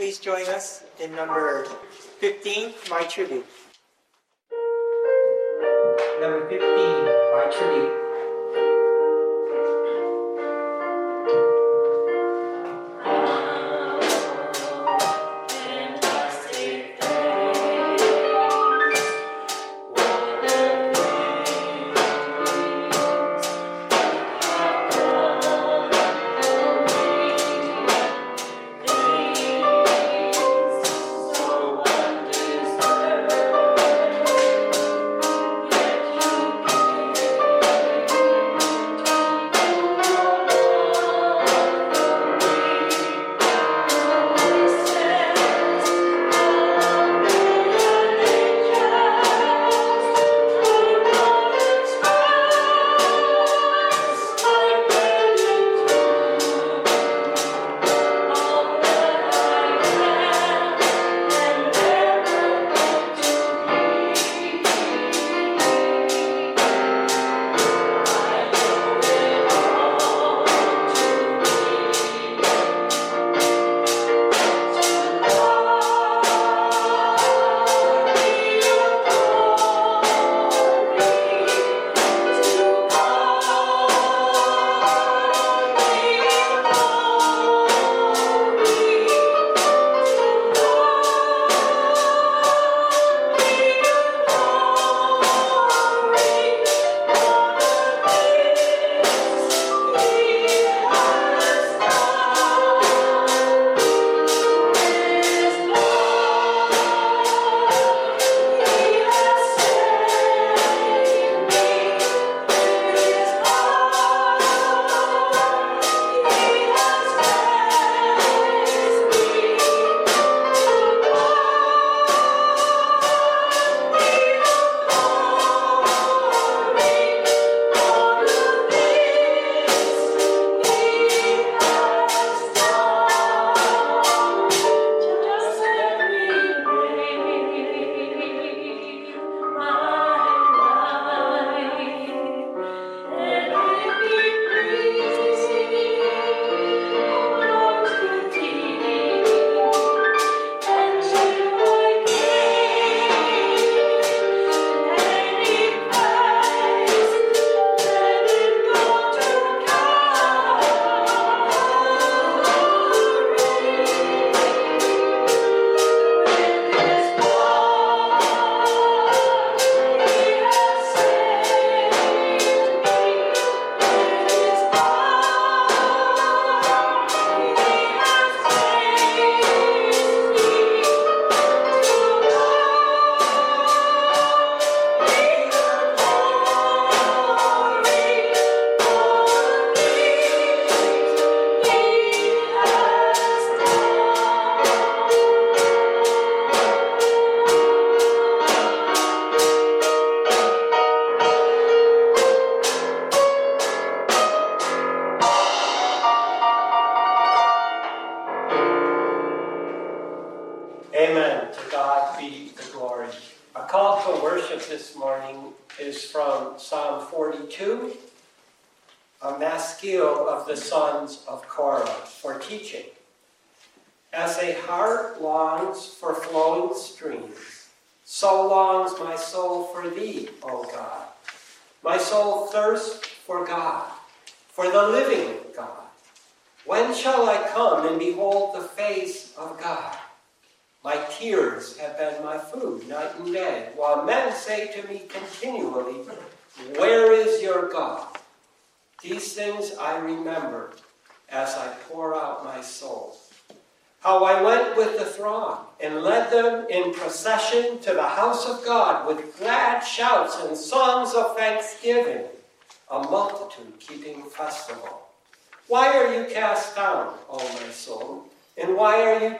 please join us in number 15, My Tribute. Number 15, My Tribute.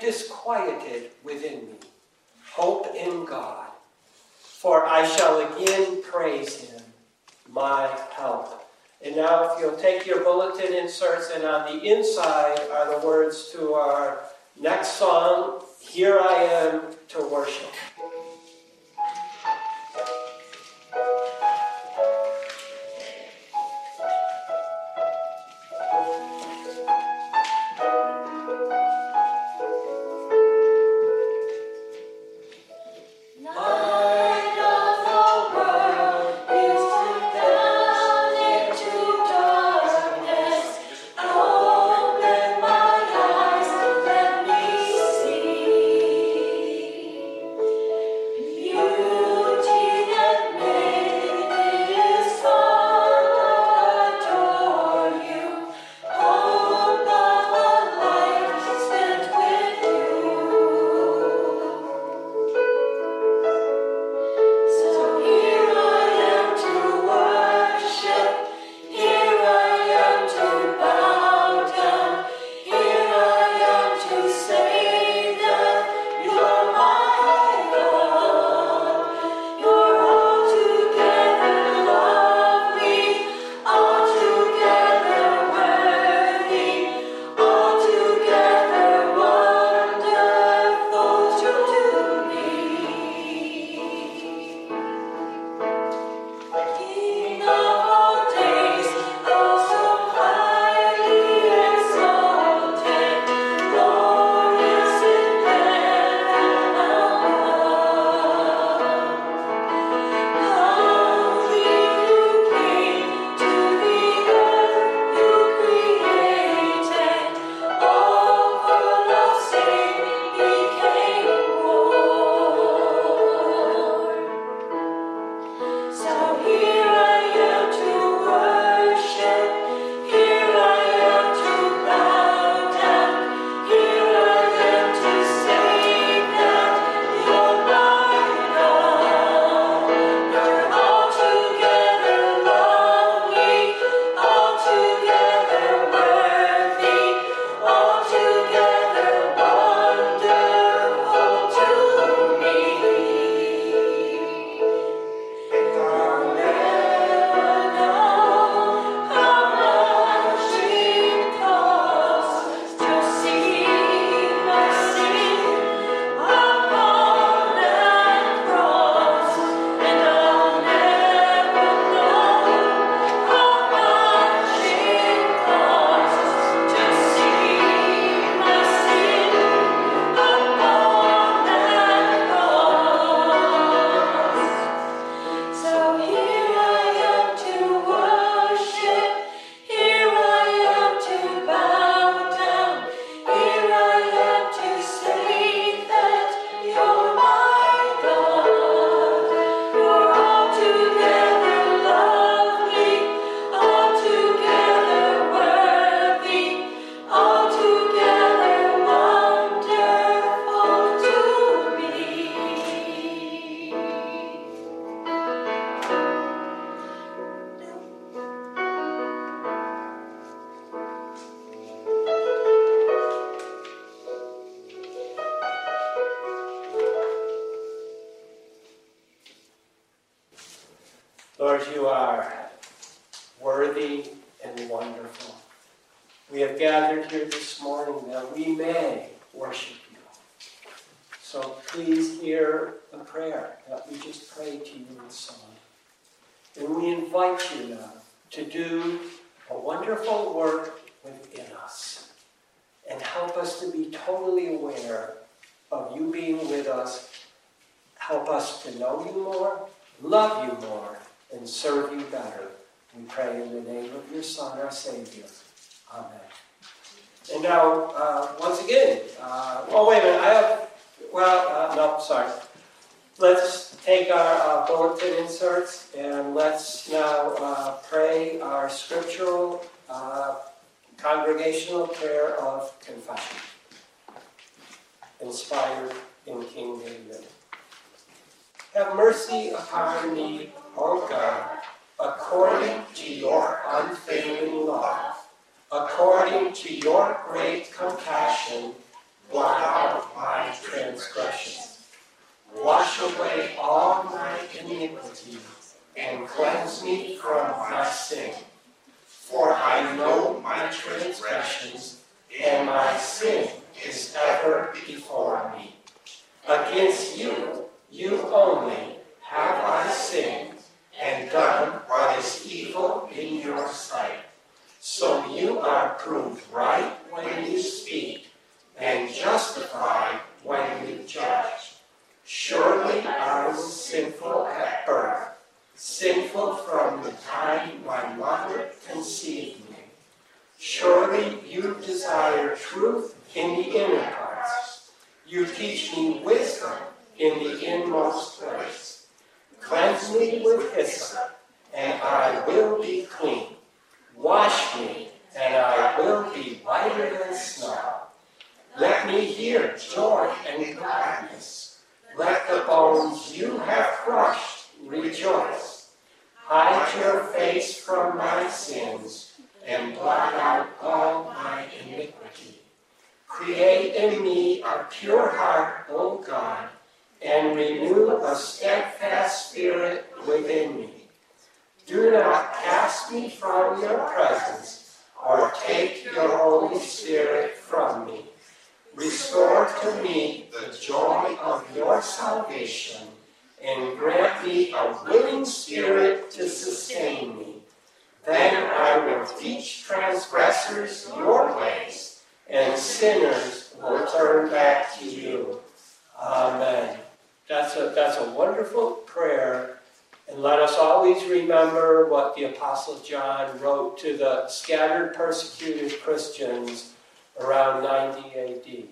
Disquieted within me. Hope in God, for I shall again praise him, my help. And now, if you'll take your bulletin inserts, and on the inside are the words to our next song, Here I Am to Worship. Sorry. Let's take our uh, bulletin inserts and let's now uh, pray our scriptural uh, congregational prayer of confession, inspired in King David. Have mercy upon me, O God, according to your unfailing love, according to your great compassion, blot out my transgressions. Wash away all my iniquity and cleanse me from my sin. For I know my transgressions, and my sin is ever before me. Against you, you only, have I sinned and done what is evil in your sight. So you are proved right when you speak, and justified when you judge. Surely I was sinful at birth, sinful from the time my mother conceived me. Surely you desire truth in the inner parts. You teach me wisdom in the inmost place. Cleanse me with hyssop, and I will be clean. Wash me, and I will be whiter than snow. Let me hear joy and gladness. Let the bones you have crushed rejoice. Hide your face from my sins, and blot out all my iniquity. Create in me a pure heart, O God, and renew a steadfast spirit within me. Do not cast me from your presence, or take your Holy Spirit from me. Restore to me the joy of your salvation, and grant me a willing spirit to sustain me. Then I will teach transgressors your ways, and sinners will turn back to you. Amen. That's a, that's a wonderful prayer. And let us always remember what the Apostle John wrote to the scattered, persecuted Christians around 90 AD.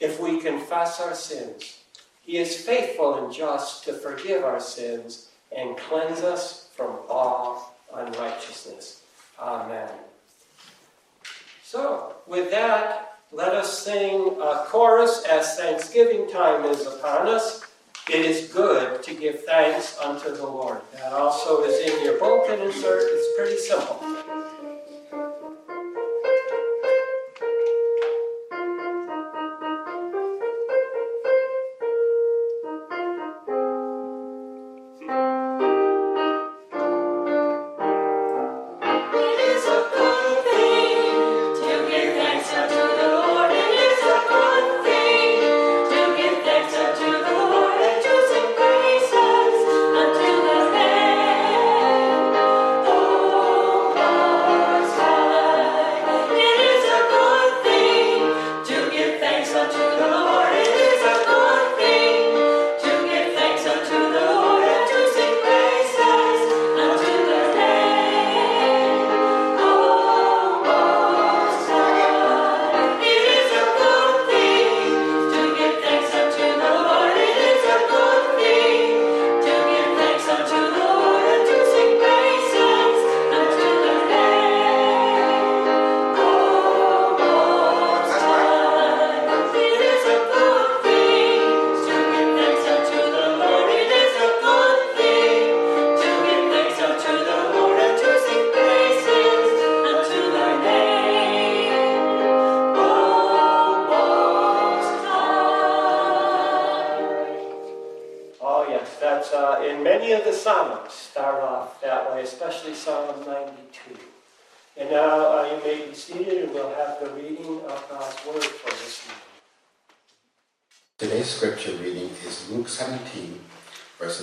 If we confess our sins, he is faithful and just to forgive our sins and cleanse us from all unrighteousness. Amen. So, with that, let us sing a chorus as Thanksgiving time is upon us. It is good to give thanks unto the Lord. That also is in your bulletin insert. It's pretty simple.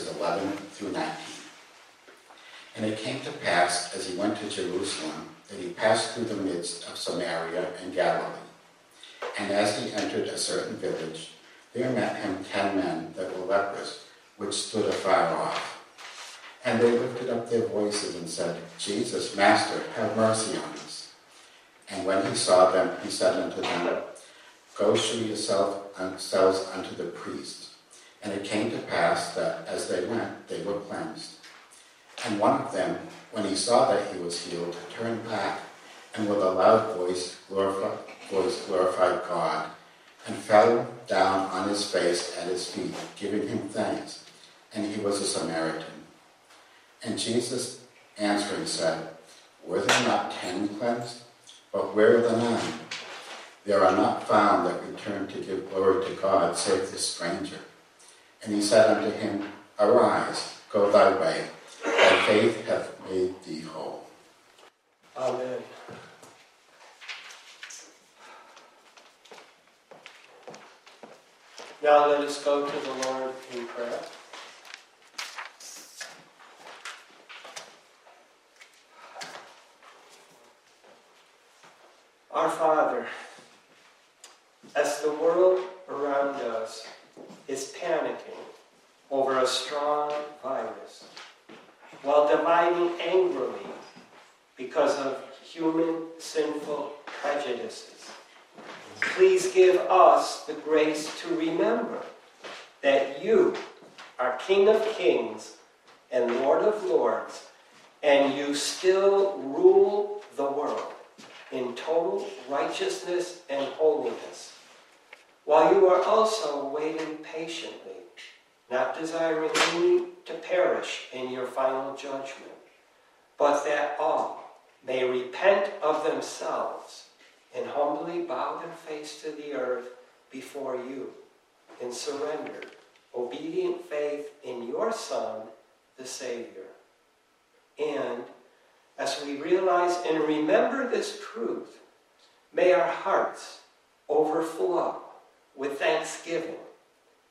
Verses 11 through 19. And it came to pass, as he went to Jerusalem, that he passed through the midst of Samaria and Galilee. And as he entered a certain village, there met him ten men that were lepers, which stood afar off. And they lifted up their voices and said, Jesus, Master, have mercy on us. And when he saw them, he said unto them, Go show yourselves uh, unto the priest. And it came to pass that as they went, they were cleansed. And one of them, when he saw that he was healed, turned back and with a loud voice glorified, voice glorified God and fell down on his face at his feet, giving him thanks. And he was a Samaritan. And Jesus answering said, Were there not ten cleansed? But where are the nine? There are not found that return to give glory to God save this stranger. And he said unto him, Arise, go thy way Thy faith hath made thee whole. Amen. Now let us go to the Lord in prayer. Our Father, as the world around us is panicking over a strong virus, while dividing angrily because of human sinful prejudices. Please give us the grace to remember that you are King of Kings and Lord of Lords, and you still rule the world in total righteousness and holiness, while you are also waiting patiently not desiring any to perish in your final judgment, but that all may repent of themselves and humbly bow their face to the earth before you in surrendered, obedient faith in your Son, the Savior. And as we realize and remember this truth, may our hearts overflow with thanksgiving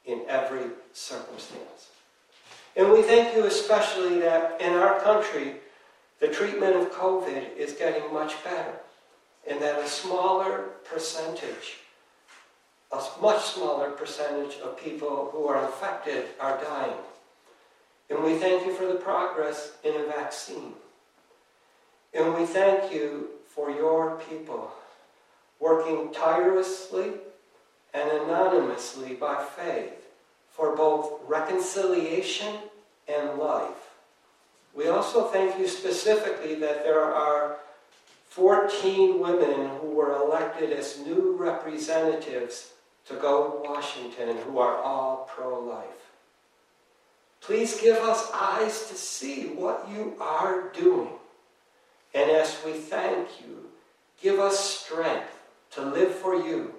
in every circumstance. And we thank you especially that in our country, the treatment of COVID is getting much better, and that a smaller percentage, a much smaller percentage of people who are infected are dying. And we thank you for the progress in a vaccine. And we thank you for your people working tirelessly and anonymously by faith for both reconciliation and life. We also thank you specifically that there are 14 women who were elected as new representatives to go to Washington who are all pro life. Please give us eyes to see what you are doing. And as we thank you, give us strength to live for you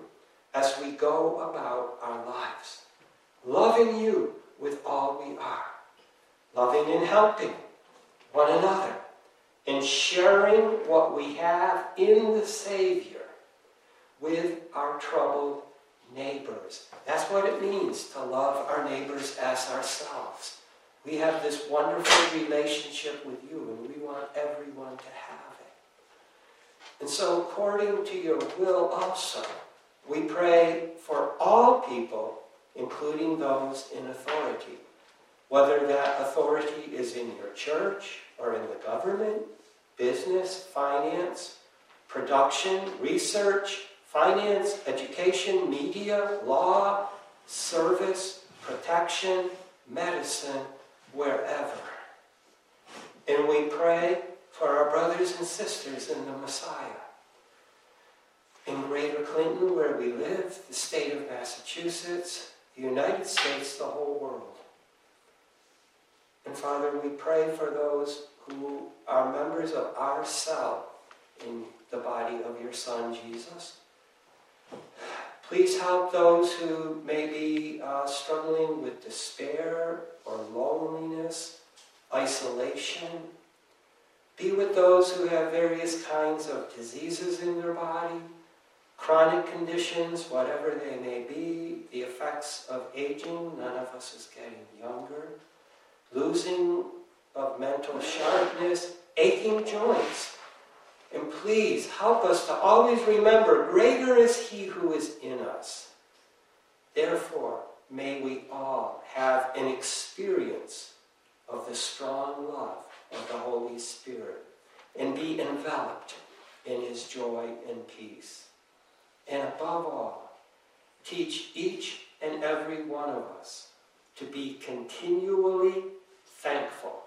as we go about our lives, loving you with all we are, loving and helping one another, and sharing what we have in the Savior with our troubled neighbors. That's what it means to love our neighbors as ourselves. We have this wonderful relationship with you, and we want everyone to have it. And so, according to your will also, we pray for all people, including those in authority, whether that authority is in your church or in the government, business, finance, production, research, finance, education, media, law, service, protection, medicine, wherever. And we pray for our brothers and sisters in the Messiah Greater Clinton, where we live, the state of Massachusetts, the United States, the whole world. And Father, we pray for those who are members of our cell in the body of your Son, Jesus. Please help those who may be uh, struggling with despair or loneliness, isolation. Be with those who have various kinds of diseases in their body, chronic conditions, whatever they may be, the effects of aging, none of us is getting younger, losing of mental sharpness, aching joints. And please help us to always remember greater is He who is in us. Therefore, may we all have an experience of the strong love of the Holy Spirit and be enveloped in His joy and peace. And above all, teach each and every one of us to be continually thankful.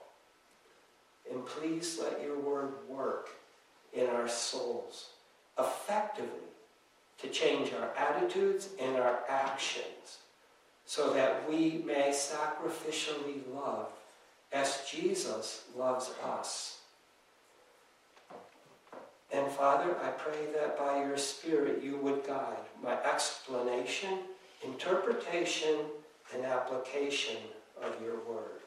And please let your word work in our souls effectively to change our attitudes and our actions so that we may sacrificially love as Jesus loves us. And Father, I pray that by your Spirit you would guide my explanation, interpretation, and application of your word.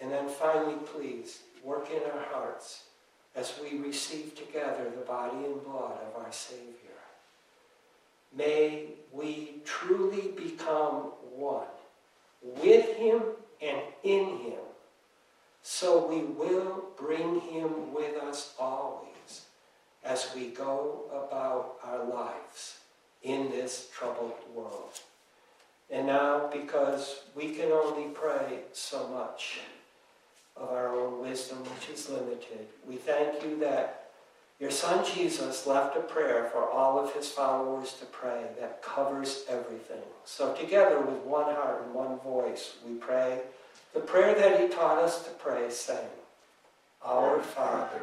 And then finally, please, work in our hearts as we receive together the body and blood of our Savior. May we truly become one with Him and in Him, so we will bring Him with us always as we go about our lives in this troubled world. And now, because we can only pray so much, of our own wisdom, which is limited. We thank you that your Son Jesus left a prayer for all of his followers to pray that covers everything. So, together with one heart and one voice, we pray the prayer that he taught us to pray, saying, Our Father,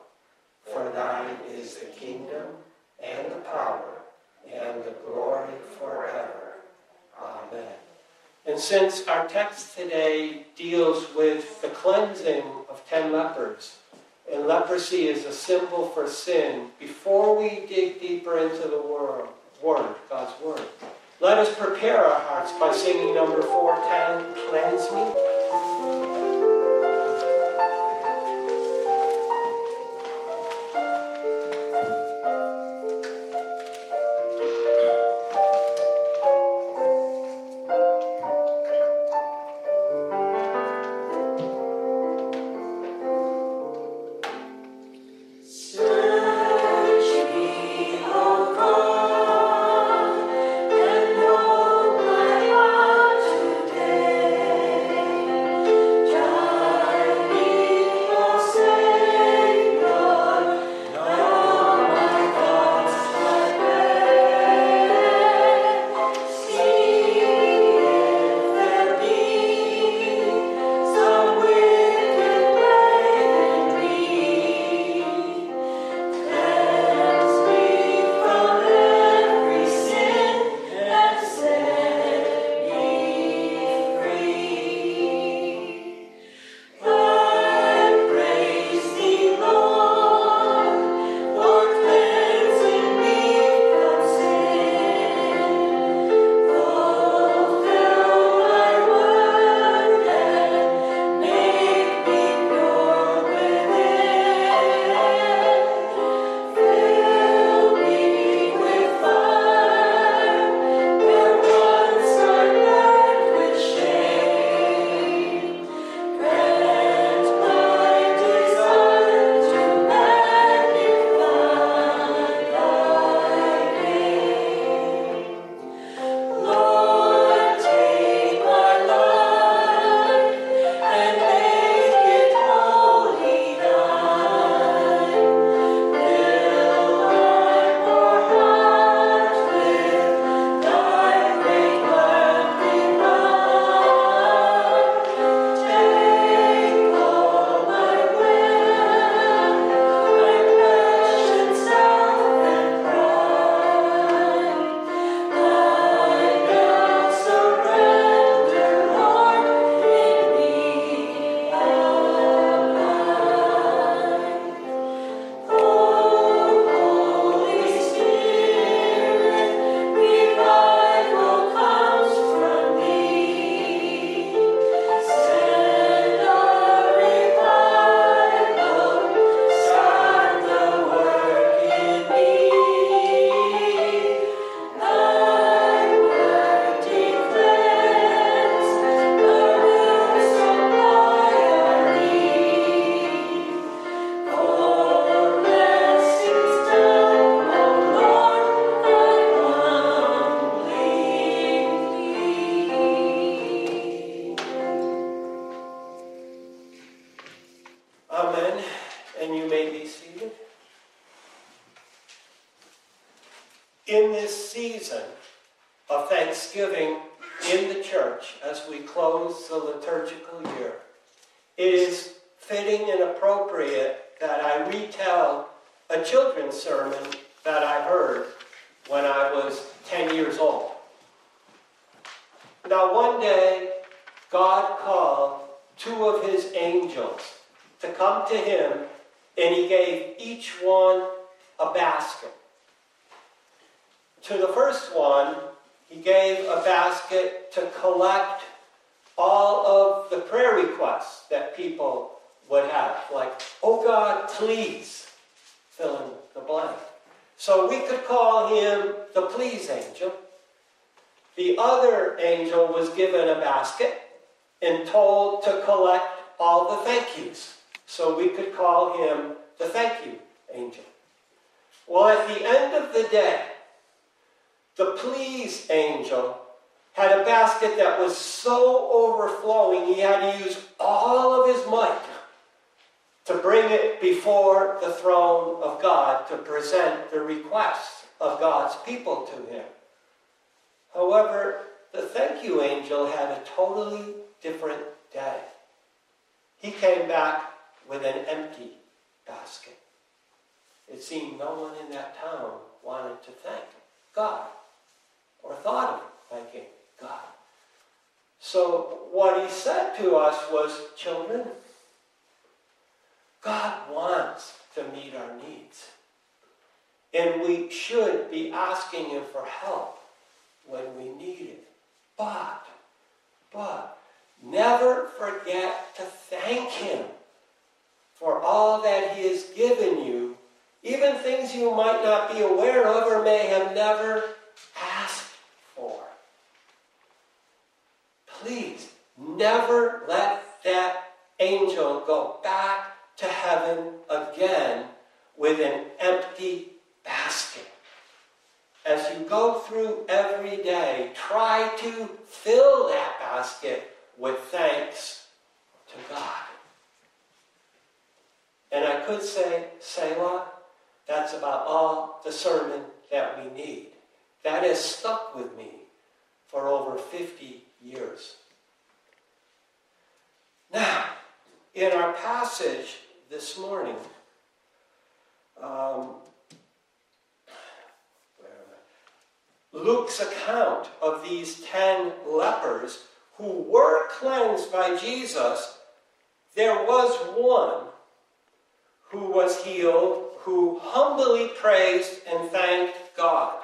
For thine is the kingdom, and the power, and the glory forever. Amen. And since our text today deals with the cleansing of ten lepers, and leprosy is a symbol for sin, before we dig deeper into the word, word, God's word, let us prepare our hearts by singing number 410, Cleanse Me. One a basket. To the first one, he gave a basket to collect all of the prayer requests that people would have, like, oh God, please, fill in the blank. So we could call him the please angel. The other angel was given a basket and told to collect all the thank yous. So we could call him the thank you angel. Well, at the end of the day, the please angel had a basket that was so overflowing he had to use all of his might to bring it before the throne of God to present the requests of God's people to him. However, the thank you angel had a totally different day. He came back with an empty basket. It seemed no one in that town wanted to thank God or thought of thanking God. So, what he said to us was, Children, God wants to meet our needs. And we should be asking Him for help when we need it. But, but, never forget to thank Him for all that He has given you, even things you might not be aware of or may have never asked for. Please, never let that angel go back to heaven again with an empty basket. As you go through every day, try to fill that basket with thanks to God. And I could say, Selah, that's about all the sermon that we need. That has stuck with me for over 50 years. Now, in our passage this morning, um, Luke's account of these ten lepers who were cleansed by Jesus, there was one who was healed who humbly praised and thanked God.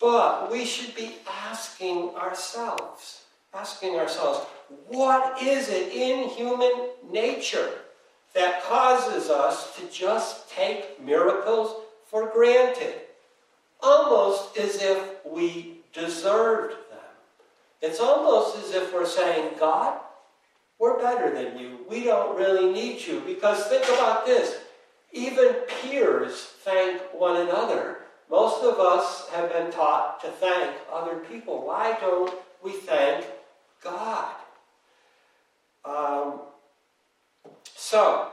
But we should be asking ourselves, asking ourselves, what is it in human nature that causes us to just take miracles for granted? Almost as if we deserved them. It's almost as if we're saying, God, we're better than you. We don't really need you. Because think about this even peers thank one another. Most of us have been taught to thank other people. Why don't we thank God? Um, so,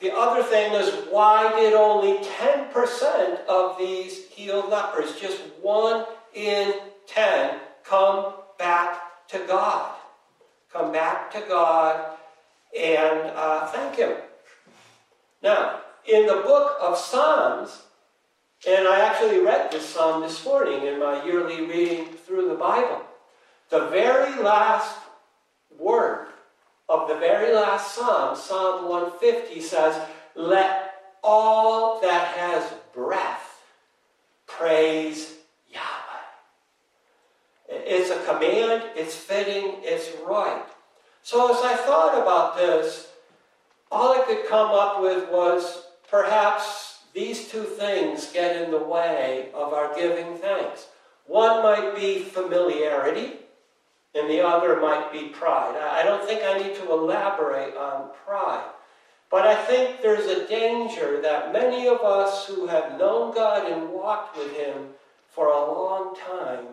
the other thing is why did only 10% of these healed lepers, just one in 10, come back to God? Come back to God and uh, thank Him. Now, in the book of Psalms, and I actually read this psalm this morning in my yearly reading through the Bible, the very last word of the very last psalm, Psalm 150, says, Let all that has breath praise Yahweh. It's a command, it's fitting, it's right. So as I thought about this, all I could come up with was perhaps these two things get in the way of our giving thanks. One might be familiarity, and the other might be pride. I don't think I need to elaborate on pride. But I think there's a danger that many of us who have known God and walked with Him for a long time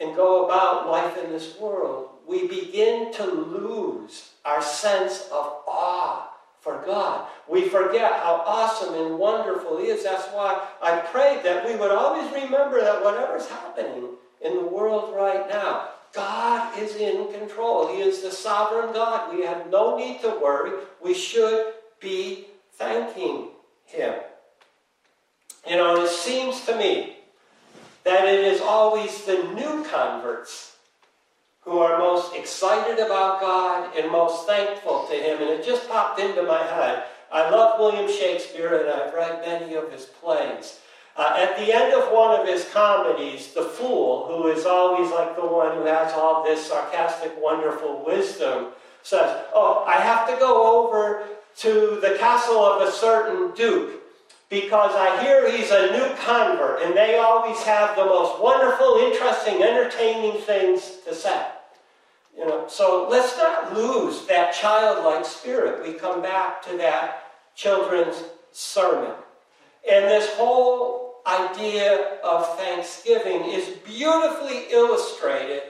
and go about life in this world, we begin to lose our sense of awe for God. We forget how awesome and wonderful He is. That's why I pray that we would always remember that whatever's happening in the world right now, God is in control. He is the sovereign God. We have no need to worry. We should be thanking Him. You know, it seems to me that it is always the new converts who are most excited about God and most thankful to Him. And it just popped into my head. I love William Shakespeare and I've read many of his plays. Uh, at the end of one of his comedies, the fool, who is always like the one who has all this sarcastic, wonderful wisdom, says, Oh, I have to go over to the castle of a certain duke because I hear he's a new convert and they always have the most wonderful, interesting, entertaining things to say. You know, so let's not lose that childlike spirit. We come back to that children's sermon. And this whole idea of thanksgiving is beautifully illustrated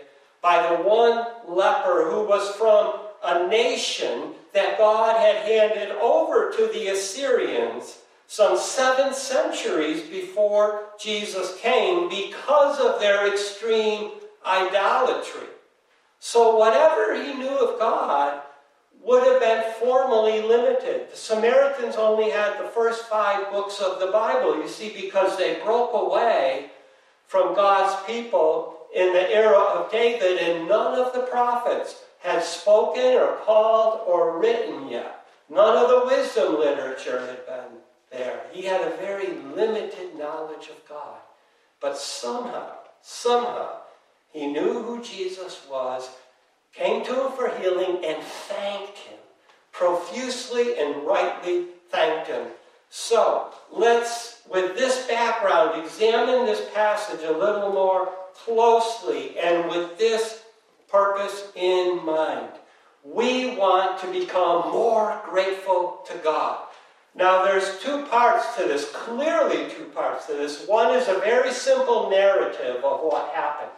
by the one leper who was from a nation that God had handed over to the Assyrians some seven centuries before Jesus came because of their extreme idolatry. So, whatever he knew of God would have been formally limited. The Samaritans only had the first five books of the Bible, you see, because they broke away from God's people in the era of David, and none of the prophets had spoken or called or written yet. None of the wisdom literature had been there. He had a very limited knowledge of God. But somehow, somehow, he knew who Jesus was came to him for healing and thanked him profusely and rightly thanked him. So, let's, with this background, examine this passage a little more closely and with this purpose in mind. We want to become more grateful to God. Now, there's two parts to this, clearly two parts to this. One is a very simple narrative of what happened.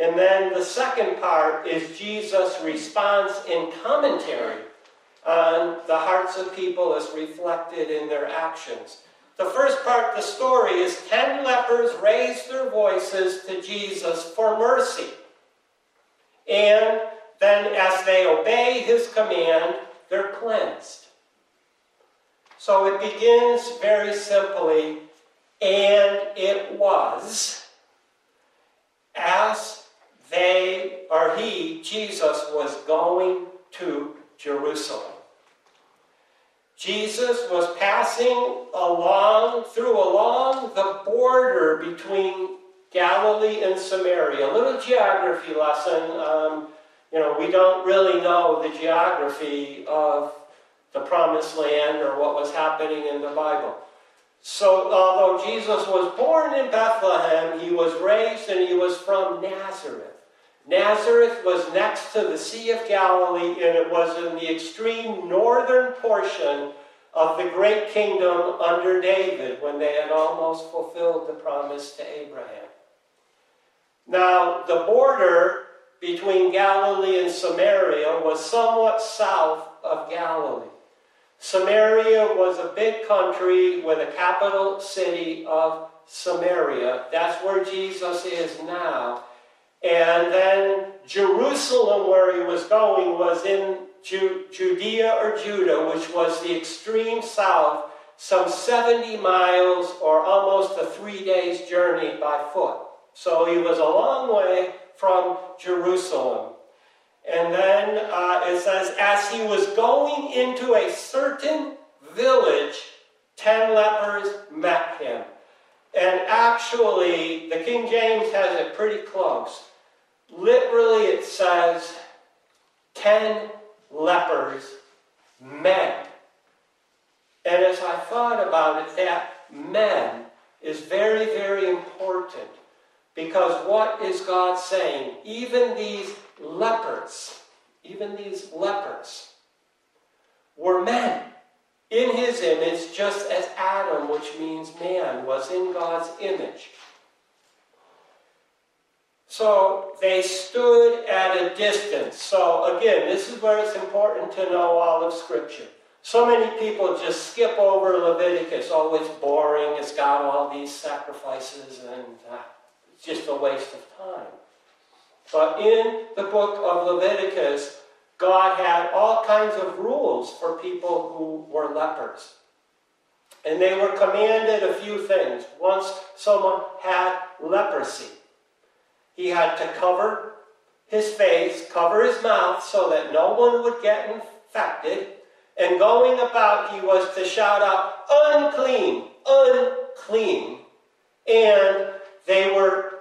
And then the second part is Jesus' response in commentary on the hearts of people as reflected in their actions. The first part, of the story, is ten lepers raise their voices to Jesus for mercy. And then, as they obey his command, they're cleansed. So it begins very simply, and it was as they, or he, Jesus, was going to Jerusalem. Jesus was passing along, through along the border between Galilee and Samaria. A little geography lesson. Um, you know, we don't really know the geography of the promised land or what was happening in the Bible. So, although Jesus was born in Bethlehem, he was raised and he was from Nazareth. Nazareth was next to the Sea of Galilee, and it was in the extreme northern portion of the great kingdom under David when they had almost fulfilled the promise to Abraham. Now, the border between Galilee and Samaria was somewhat south of Galilee. Samaria was a big country with a capital city of Samaria. That's where Jesus is now. And then Jerusalem, where he was going, was in Ju- Judea or Judah, which was the extreme south, some 70 miles or almost a three days journey by foot. So he was a long way from Jerusalem. And then uh, it says, as he was going into a certain village, ten lepers met him. And actually, the King James has it pretty close. Literally, it says, ten lepers men. And as I thought about it, that men is very, very important. Because what is God saying? Even these lepers, even these lepers, were men in his image, just as Adam, which means man, was in God's image. So they stood at a distance. So again, this is where it's important to know all of Scripture. So many people just skip over Leviticus. Oh, it's boring. It's got all these sacrifices, and uh, it's just a waste of time. But in the book of Leviticus, God had all kinds of rules for people who were lepers. And they were commanded a few things. Once someone had leprosy, he had to cover his face, cover his mouth so that no one would get infected. And going about, he was to shout out, unclean, unclean. And they were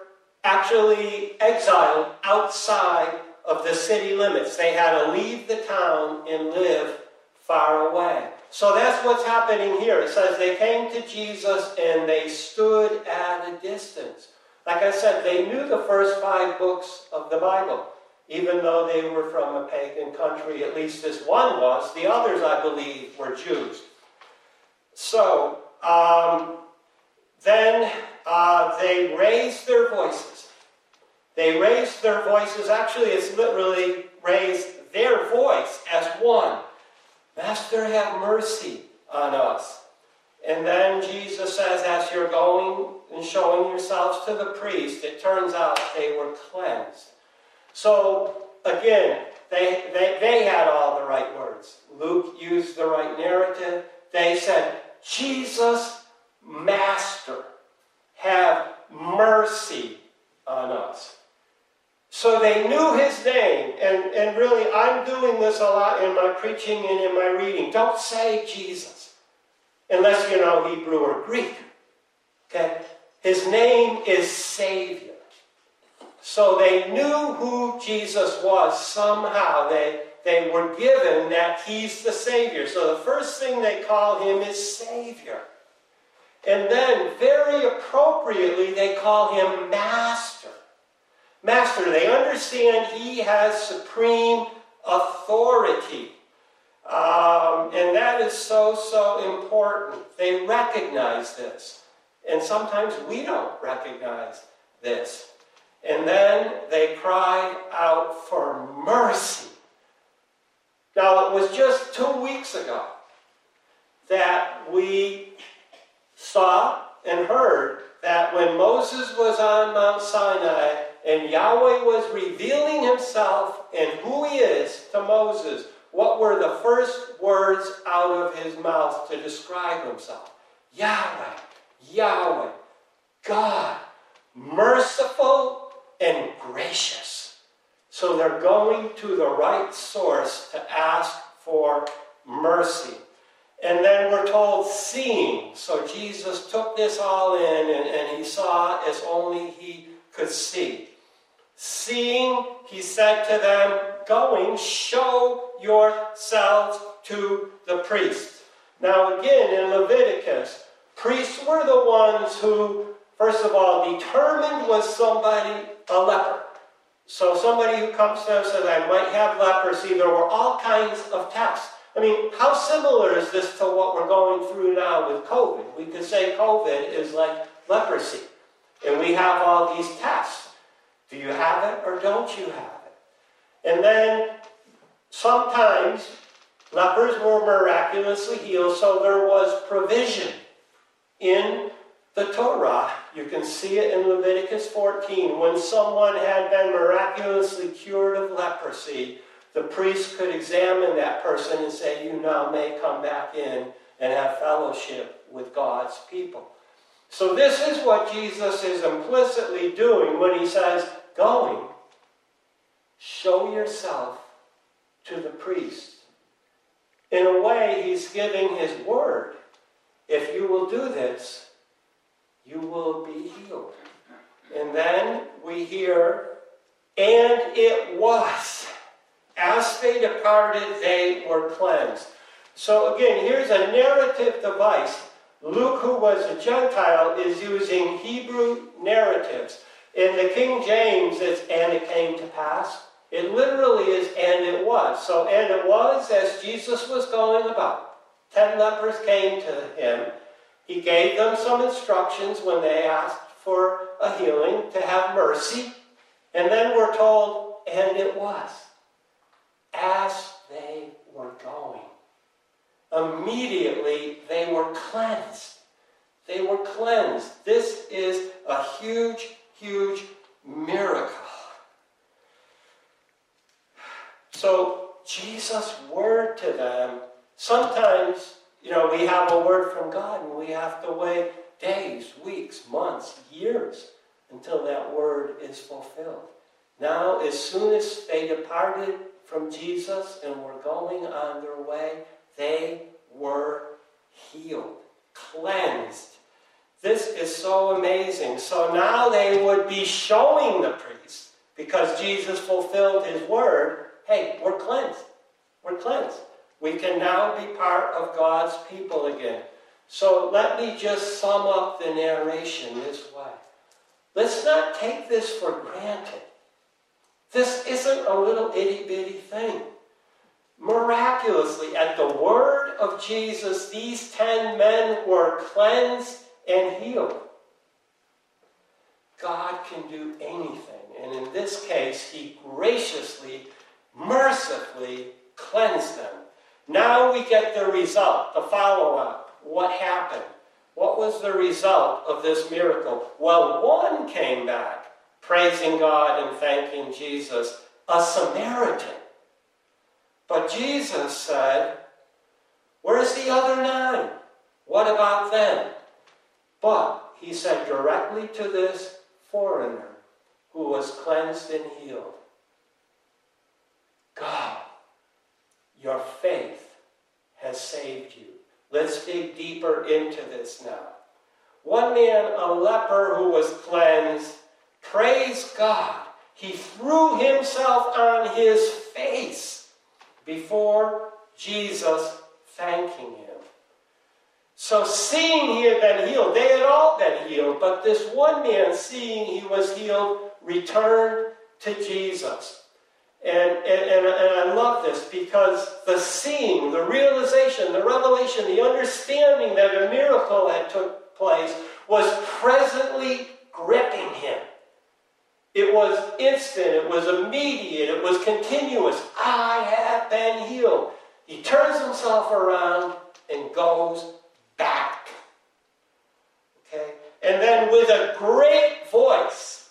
actually exiled outside of the city limits. They had to leave the town and live far away. So that's what's happening here. It says they came to Jesus and they stood at a distance. Like I said, they knew the first five books of the Bible, even though they were from a pagan country. At least this one was. The others, I believe, were Jews. So um, then uh, they raised their voices. They raised their voices. Actually, it's literally raised their voice as one. Master, have mercy on us. And then Jesus says, as you're going and showing yourselves to the priest, it turns out they were cleansed. So, again, they, they, they had all the right words. Luke used the right narrative. They said, Jesus, Master, have mercy on us. So they knew his name. And, and really, I'm doing this a lot in my preaching and in my reading. Don't say Jesus unless you know Hebrew or Greek. Okay? His name is Savior. So they knew who Jesus was somehow. They, they were given that he's the Savior. So the first thing they call him is Savior. And then, very appropriately, they call him Master. Master. They understand he has supreme authority. Um, and that is so, so important. They recognize this. And sometimes we don't recognize this. And then they cried out for mercy. Now, it was just two weeks ago that we saw and heard that when Moses was on Mount Sinai, and Yahweh was revealing himself and who he is to Moses, what were the first words out of his mouth to describe himself? Yahweh, Yahweh, God, merciful and gracious. So they're going to the right source to ask for mercy. And then we're told seeing. So Jesus took this all in and, and he saw as only he could see. Seeing, he said to them, Going, show yourselves to the priests. Now, again, in Leviticus, priests were the ones who, first of all, determined was somebody a leper. So, somebody who comes to them says, I might have leprosy. There were all kinds of tests. I mean, how similar is this to what we're going through now with COVID? We could say COVID is like leprosy. And we have all these tests. Do you have it or don't you have it? And then sometimes lepers were miraculously healed, so there was provision in the Torah. You can see it in Leviticus 14. When someone had been miraculously cured of leprosy, the priest could examine that person and say, You now may come back in and have fellowship with God's people. So, this is what Jesus is implicitly doing when he says, Going, show yourself to the priest. In a way, he's giving his word. If you will do this, you will be healed. And then we hear, and it was. As they departed, they were cleansed. So again, here's a narrative device. Luke, who was a Gentile, is using Hebrew narratives. In the King James, it's and it came to pass. It literally is and it was. So, and it was as Jesus was going about. Ten lepers came to him. He gave them some instructions when they asked for a healing to have mercy. And then we're told, and it was as they were going. immediately they were cleansed. They were cleansed. This is a huge, huge miracle. So, Jesus' word to them, sometimes, you know, we have a word from God and we have to wait days, weeks, months, years until that word is fulfilled. Now, as soon as they departed from Jesus and were going on their way, they were healed, cleansed. This is so amazing. So now they would be showing the priest, because Jesus fulfilled his word, hey, we're cleansed. We're cleansed. We can now be part of God's people again. So let me just sum up the narration this way. Let's not take this for granted. This isn't a little itty bitty thing. Miraculously, at the word of Jesus, these ten men were cleansed and healed. God can do anything. And in this case, He graciously, mercifully cleansed them. Now we get the result, the follow up. What happened? What was the result of this miracle? Well, one came back praising God and thanking Jesus, a Samaritan. But Jesus said, Where's the other nine? What about them? But he said directly to this foreigner who was cleansed and healed God, your faith has saved you. Let's dig deeper into this now. One man, a leper who was cleansed, praised God. He threw himself on his face before Jesus, thanking him. So, seeing he had been healed, they had all been healed, but this one man, seeing he was healed, returned to Jesus. And, and, and, and, I love this because the seeing, the realization, the revelation, the understanding that a miracle had took place was presently gripping him. It was instant, it was immediate, it was continuous. I have been healed. He turns himself around and goes back. Okay? And then with a great voice,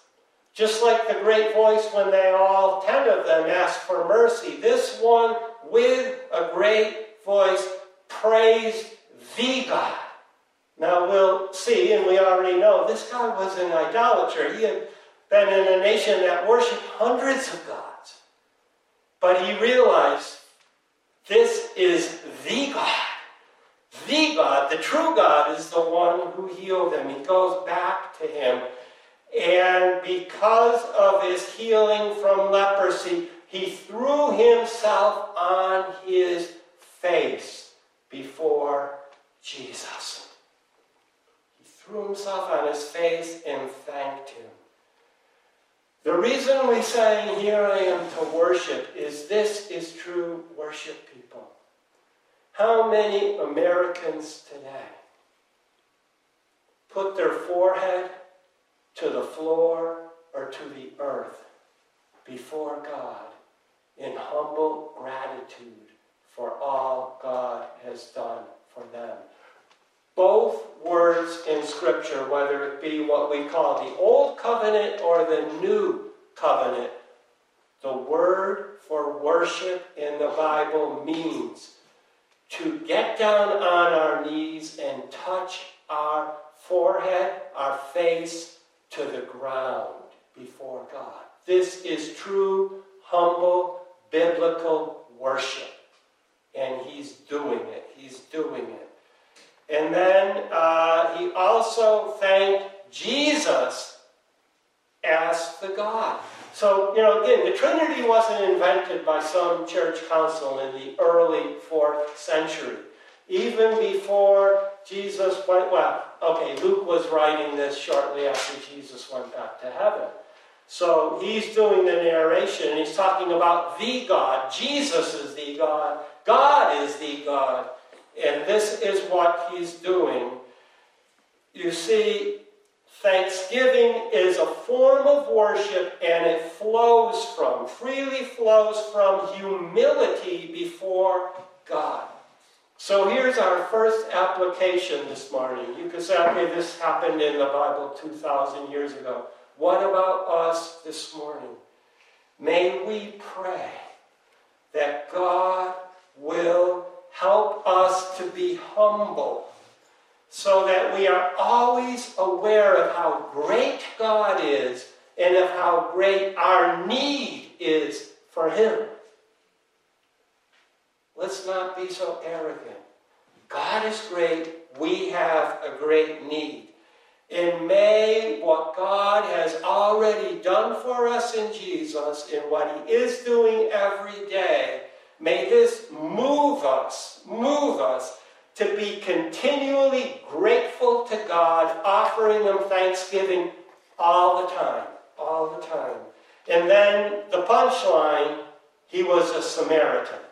just like the great voice when they all, ten of them, asked for mercy, this one with a great voice praised the God. Now we'll see, and we already know, this guy was an idolater. He had been in a nation that worshiped hundreds of gods. But he realized this is the God. The God, the true God, is the one who healed him. He goes back to him. And because of his healing from leprosy, he threw himself on his face before Jesus. He threw himself on his face and thanked him. The reason we say, Here I am to worship, is this is true worship, people. How many Americans today put their forehead to the floor or to the earth before God in humble gratitude for all God has done for them? Both words in Scripture, whether it be what we call the Old Covenant or the New Covenant, the word for worship in the Bible means to get down on our knees and touch our forehead, our face to the ground before God. This is true, humble, biblical worship. And he's doing it. He's doing it. And then uh, he also thanked Jesus as the God. So, you know, again, the Trinity wasn't invented by some church council in the early fourth century. Even before Jesus went, well, okay, Luke was writing this shortly after Jesus went back to heaven. So he's doing the narration and he's talking about the God. Jesus is the God. God is the God. And this is what he's doing. You see, thanksgiving is a form of worship and it flows from, freely flows from humility before God. So here's our first application this morning. You could say, okay, this happened in the Bible 2,000 years ago. What about us this morning? May we pray that God will help us to be humble so that we are always aware of how great God is and of how great our need is for Him. Let's not be so arrogant. God is great. We have a great need. And may what God has already done for us in Jesus in what He is doing every day, may this move us, move us to be continually grateful to God, offering Him thanksgiving all the time, all the time. And then the punchline, He was a Samaritan.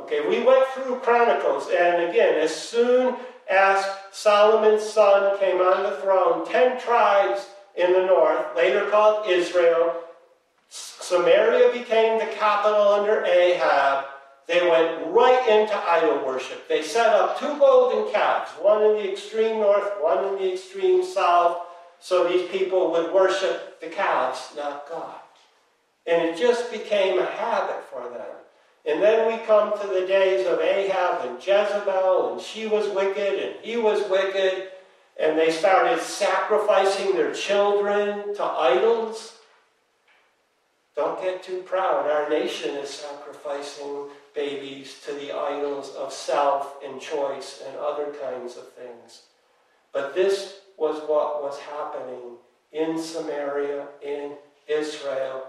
Okay, we went through Chronicles, and again, as soon as Solomon's son came on the throne, ten tribes in the north, later called Israel, Samaria became the capital under Ahab. They went right into idol worship. They set up two golden calves, one in the extreme north, one in the extreme south, so these people would worship the calves, not God. And it just became a habit for them. And then we come to the days of Ahab and Jezebel, and she was wicked and he was wicked, and they started sacrificing their children to idols. Don't get too proud. Our nation is sacrificing babies to the idols of self and choice and other kinds of things. But this was what was happening in Samaria, in Israel,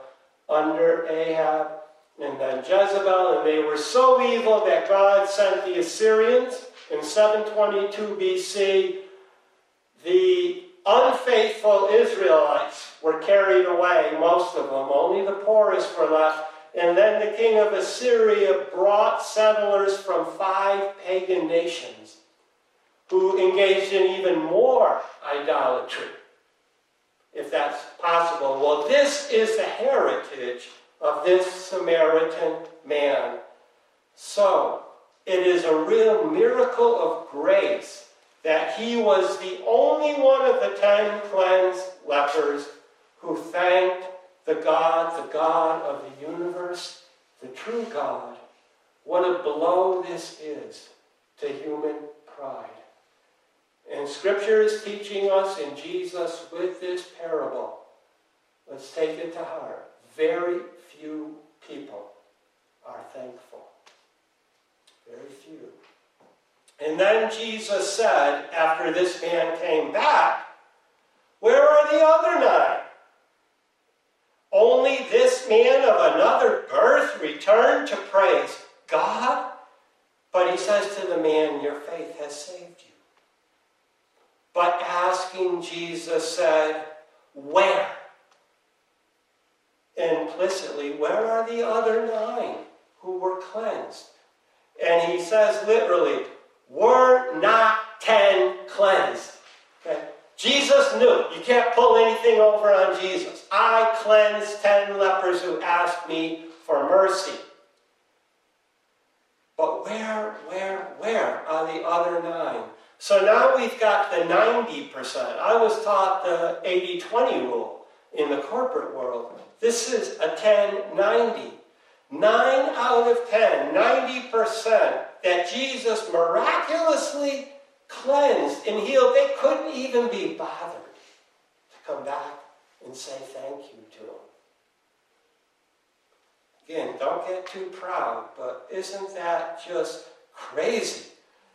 under Ahab and then Jezebel, and they were so evil that God sent the Assyrians in 722 BC. The unfaithful Israelites were carried away, most of them. Only the poorest were left. And then the king of Assyria brought settlers from five pagan nations who engaged in even more idolatry, if that's possible. Well, this is the heritage of this Samaritan man. So, it is a real miracle of grace that he was the only one of the ten cleansed lepers who thanked the God, the God of the universe, the true God. What a blow this is to human pride. And Scripture is teaching us in Jesus with this parable. Let's take it to heart. Very few people are thankful. Very few. And then Jesus said, after this man came back, Where are the other nine? Only this man of another birth returned to praise God? But he says to the man, Your faith has saved you. But asking, Jesus said, Where? Implicitly, where are the other nine who were cleansed? And he says literally, were not ten cleansed. Okay? Jesus knew. You can't pull anything over on Jesus. I cleansed ten lepers who asked me for mercy. But where, where, where are the other nine? So now we've got the 90%. I was taught the 80 20 rule in the corporate world. This is a 1090. 9 out of 10, 90% that Jesus miraculously cleansed and healed, they couldn't even be bothered to come back and say thank you to him. Again, don't get too proud, but isn't that just crazy?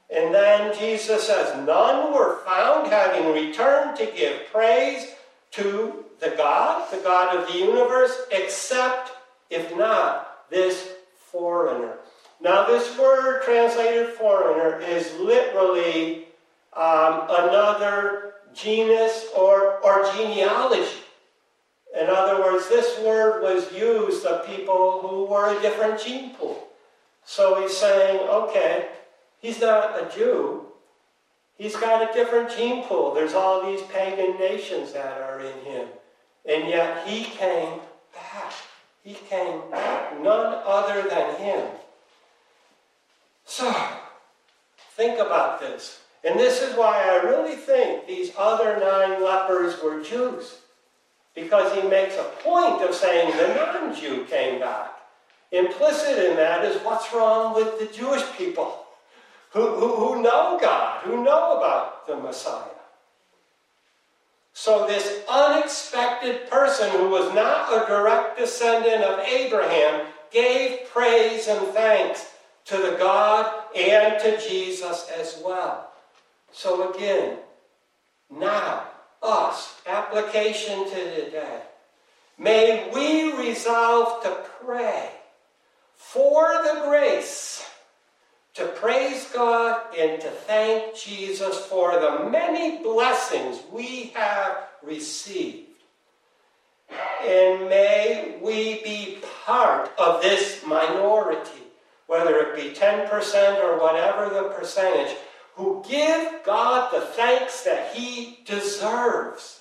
And then Jesus says, None were found having returned to give praise to the God, the God of the universe, except, if not, this foreigner. Now, this word translated foreigner is literally um, another genus or, or genealogy. In other words, this word was used of people who were a different gene pool. So he's saying, okay, he's not a Jew, He's got a different gene pool. There's all these pagan nations that are in him. And yet he came back. He came back. None other than him. So, Think about this. And this is why I really think these other nine lepers were Jews. Because he makes a point of saying the non Jew came back. Implicit in that is what's wrong with the Jewish people who, who, who know God, who know about the Messiah. So, this unexpected person who was not a direct descendant of Abraham gave praise and thanks to the God and to Jesus as well. So, again, now, us, application to today. May we resolve to pray for the grace to praise God and to thank Jesus for the many blessings we have received. And may we be part of this minority, whether it be 10% or whatever the percentage, who give God the thanks that He deserves.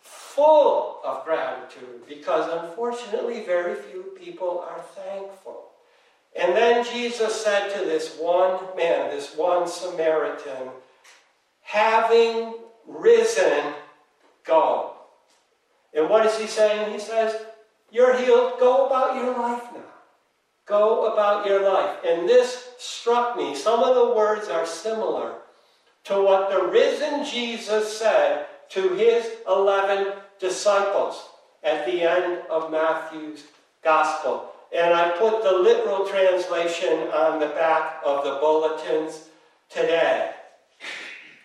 Full of gratitude, because unfortunately, very few people are thankful. And then Jesus said to this one man, this one Samaritan, having risen, go. And what is he saying? He says, You're healed. Go about your life now. Go about your life. And this struck me. Some of the words are similar to what the risen Jesus said to his 11 disciples at the end of Matthew's gospel. And I put the literal translation on the back of the bulletins today.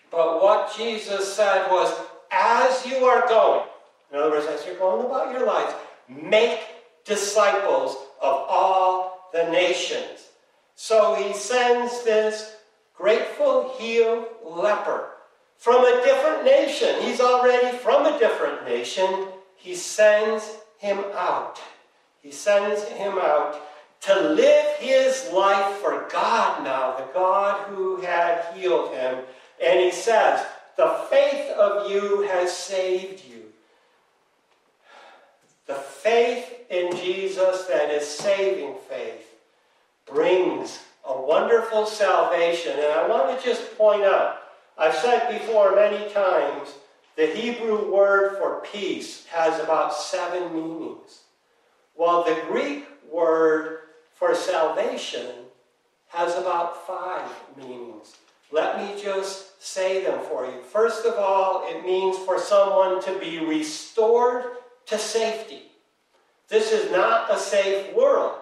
But what Jesus said was, as you are going, in other words, as you're going about your lives, make disciples of all the nations. So he sends this grateful, healed leper from a different nation. He's already from a different nation. He sends him out. He sends him out to live his life for God now, the God who had healed him. And he says, The faith of you has saved you. The faith in Jesus that is saving faith brings a wonderful salvation. And I want to just point out I've said before many times the Hebrew word for peace has about seven meanings. While the Greek word for salvation has about five meanings. Let me just say them for you. First of all, it means for someone to be restored to safety. This is not a safe world,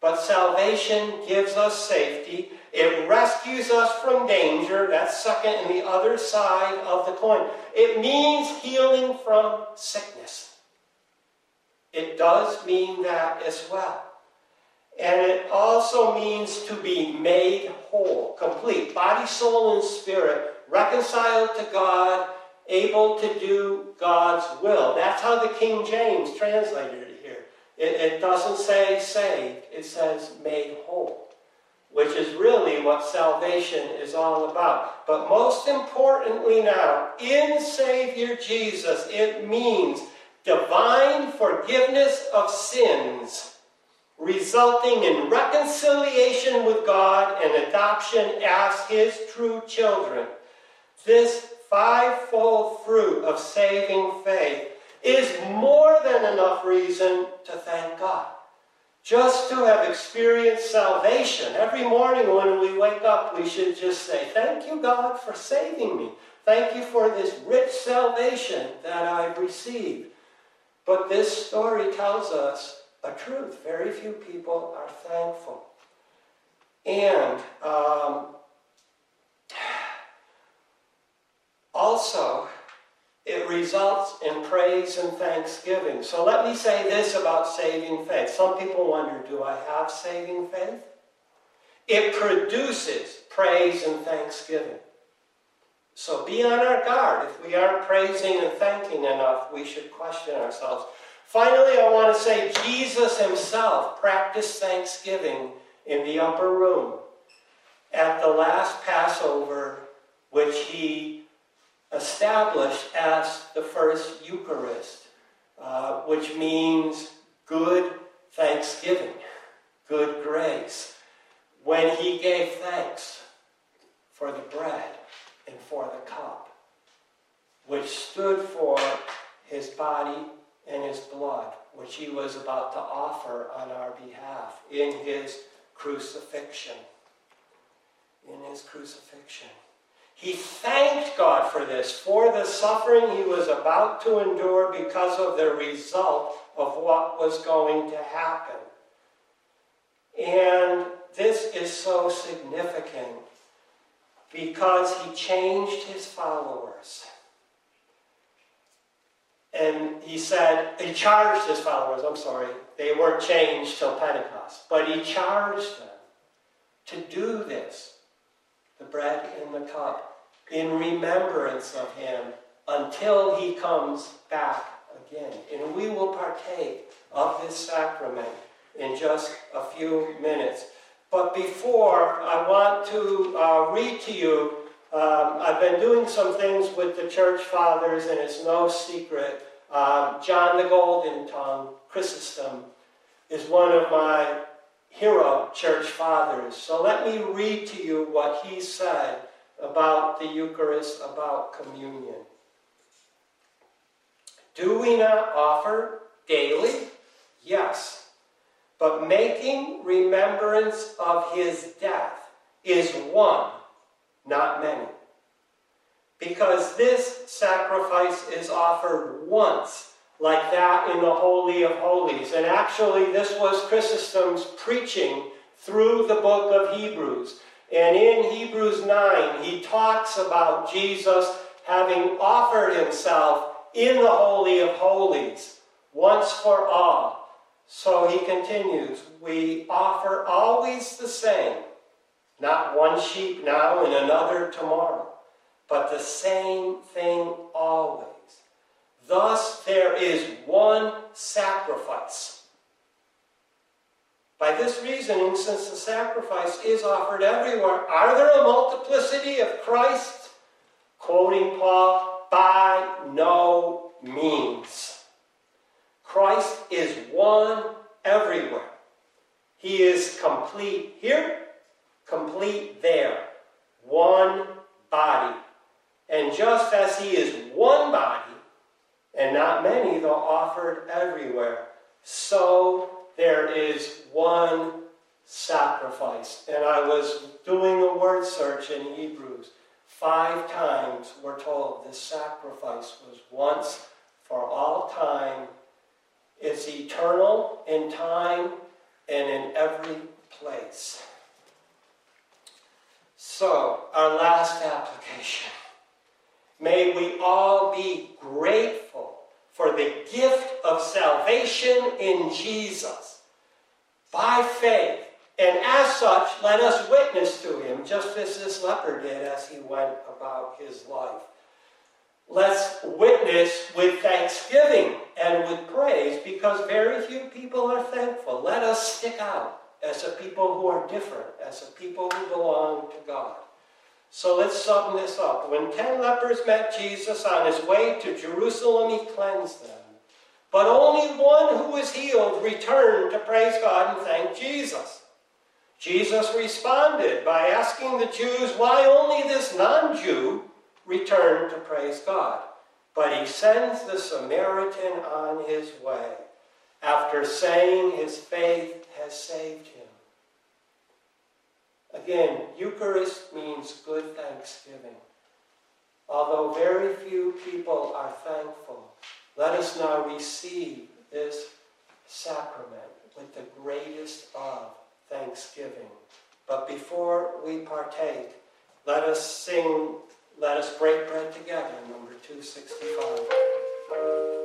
but salvation gives us safety. It rescues us from danger. That's second and the other side of the coin. It means healing from sickness. It does mean that as well. And it also means to be made whole, complete, body, soul, and spirit, reconciled to God, able to do God's will. That's how the King James translated it here. It, it doesn't say saved, it says made whole, which is really what salvation is all about. But most importantly now, in Savior Jesus, it means divine forgiveness of sins, resulting in reconciliation with God and adoption as His true children. This fivefold fruit of saving faith is more than enough reason to thank God. Just to have experienced salvation. Every morning when we wake up, we should just say, Thank you, God, for saving me. Thank you for this rich salvation that I've received. But this story tells us a truth. Very few people are thankful. And um, also, it results in praise and thanksgiving. So let me say this about saving faith. Some people wonder do I have saving faith? It produces praise and thanksgiving. So be on our guard. If we aren't praising and thanking enough, we should question ourselves. Finally, I want to say Jesus himself practiced thanksgiving in the upper room at the last Passover, which he established as the first Eucharist, uh, which means good thanksgiving, good grace. when he gave thanks for the bread and for the cup, which stood for his body and his blood, which he was about to offer on our behalf in his crucifixion. In his crucifixion. He thanked God for this, for the suffering he was about to endure because of the result of what was going to happen. And this is so significant because he changed his followers. And he said, he charged his followers, I'm sorry, they weren't changed till Pentecost, but he charged them to do this, the bread and the cup, in remembrance of him until he comes back again. And we will partake of this sacrament in just a few minutes. But before, I want to uh, read to you. Um, I've been doing some things with the church fathers, and it's no secret. Um, John the Golden Tongue, Chrysostom, is one of my hero church fathers. So let me read to you what he said about the Eucharist, about communion. Do we not offer daily? Yes. But making remembrance of his death is one, not many. Because this sacrifice is offered once, like that in the Holy of Holies. And actually, this was Chrysostom's preaching through the book of Hebrews. And in Hebrews 9, he talks about Jesus having offered himself in the Holy of Holies once for all so he continues, we offer always the same, not one sheep now and another tomorrow, but the same thing always. Thus there is one sacrifice. By this reasoning, since the sacrifice is offered everywhere, are there a multiplicity of Christ? Quoting Paul, by no means. Christ is one everywhere. He is complete here, complete there. One body. And just as he is one body, and not many, though offered everywhere, so there is one sacrifice. And I was doing a word search in Hebrews. Five times we're told this sacrifice was once for all time is eternal in time and in every place. So, our last application. May we all be grateful for the gift of salvation in Jesus by faith. And as such, let us witness to him, just as this leper did as he went about his life. Let's witness with thanksgiving and with praise because very few people are thankful. Let us stick out as a people who are different, as a people who belong to God. So let's sum this up. When ten lepers met Jesus on his way to Jerusalem, he cleansed them. But only one who was healed returned to praise God and thank Jesus. Jesus responded by asking the Jews why only this non Jew return to praise God. But he sends the Samaritan on his way after saying his faith has saved him. Again, Eucharist means good thanksgiving. Although very few people are thankful, let us now receive this sacrament with the greatest of thanksgiving. But before we partake, let us sing let us break bread together, number 265.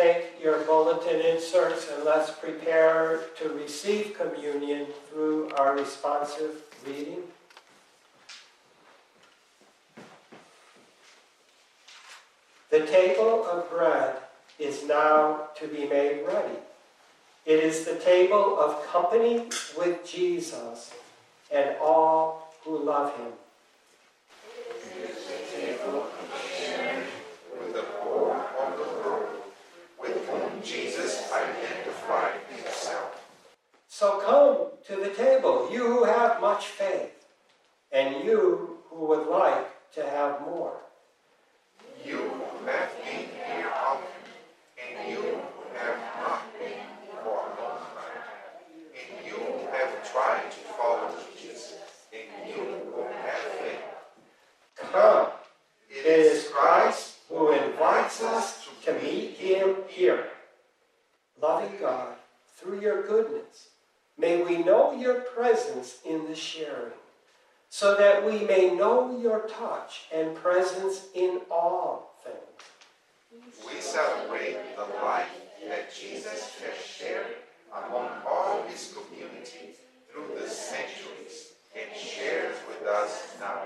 Take your bulletin inserts and let's prepare to receive communion through our responsive reading. The table of bread is now to be made ready. It is the table of company with Jesus and all who love him. It is the table of sharing with the poor of the world, with whom Jesus identified himself. So come to the table, you who have much faith, and you who would like to have more. You who have been here often, and you who have not been for a long time, and you who have tried to follow Jesus, and you who have faith. Come. It is Christ who invites us to meet him here. Loving God, through your goodness, may we know your presence in the sharing, so that we may know your touch and presence in all things. We celebrate the life that Jesus has shared among all his community through the centuries and shares with us now.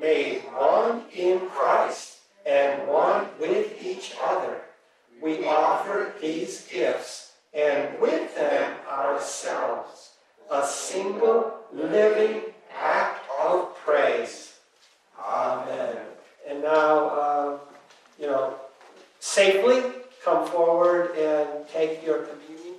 Made one in Christ and one with each other, we offer these gifts and with them ourselves, a single living act of praise. Amen. And now, uh, you know, safely come forward and take your communion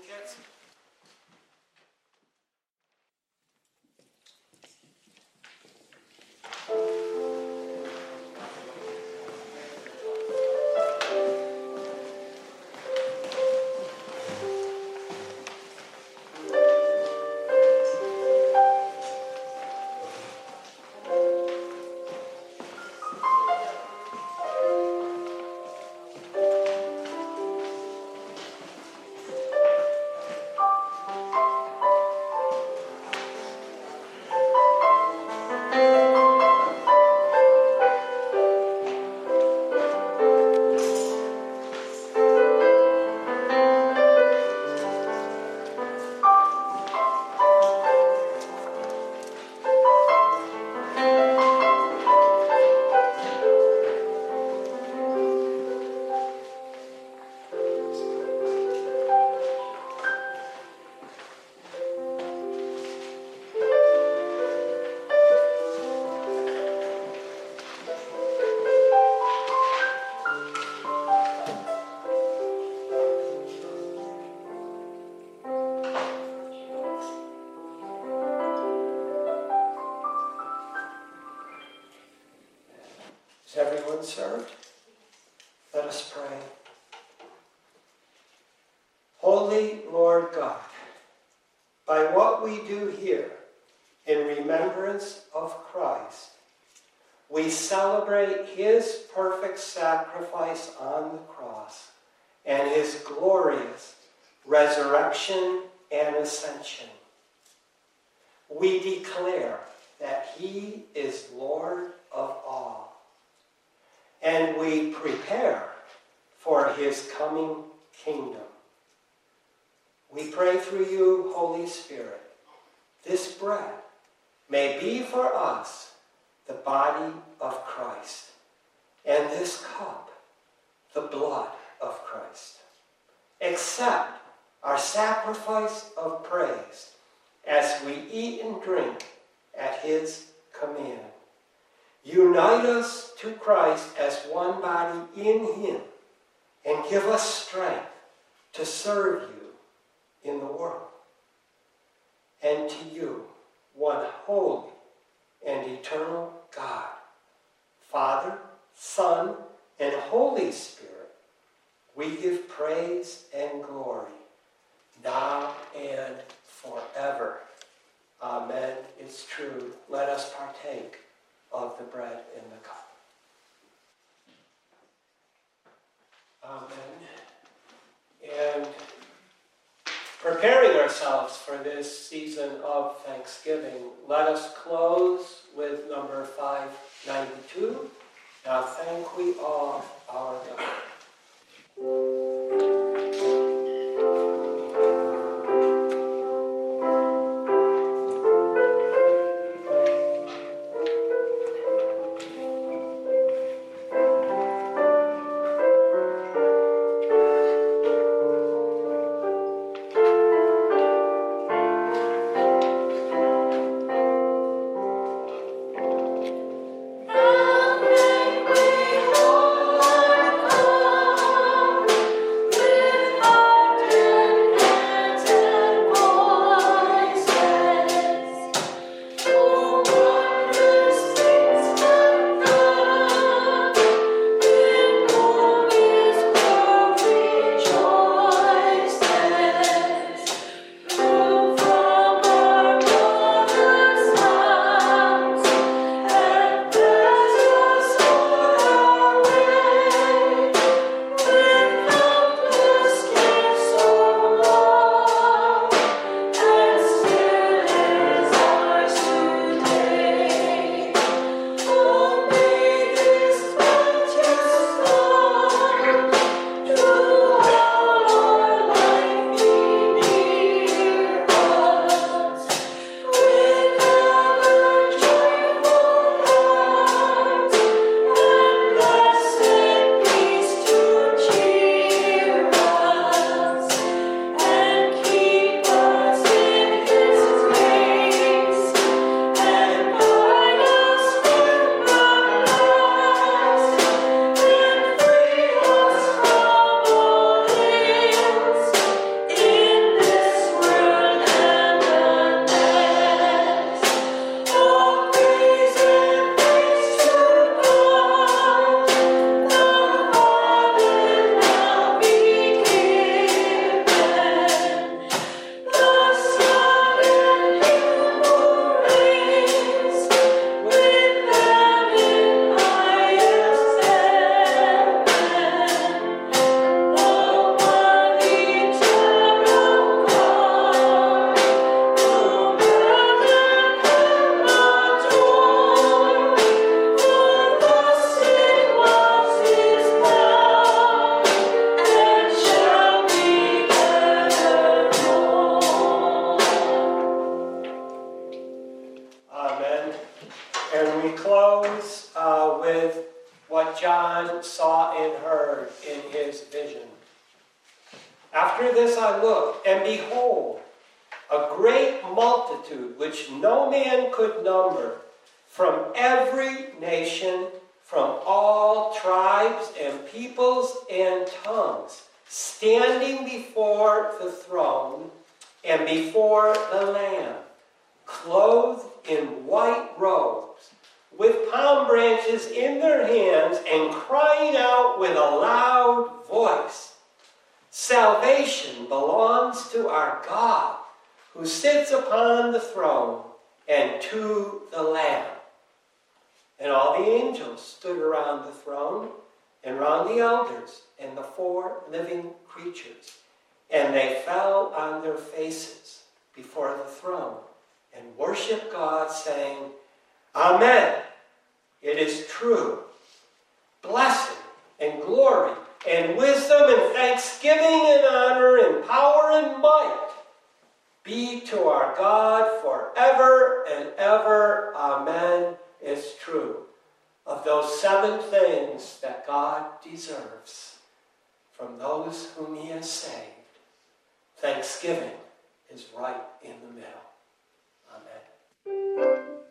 serve you in the world. And to you, one holy and eternal God, Father, Son, and Holy Spirit, we give praise and glory now and forever. Amen. It's true. Let us partake of the bread and the cup. Amen. And preparing ourselves for this season of Thanksgiving, let us close with number 592 Now thank we all our God. Is right in the middle. Amen.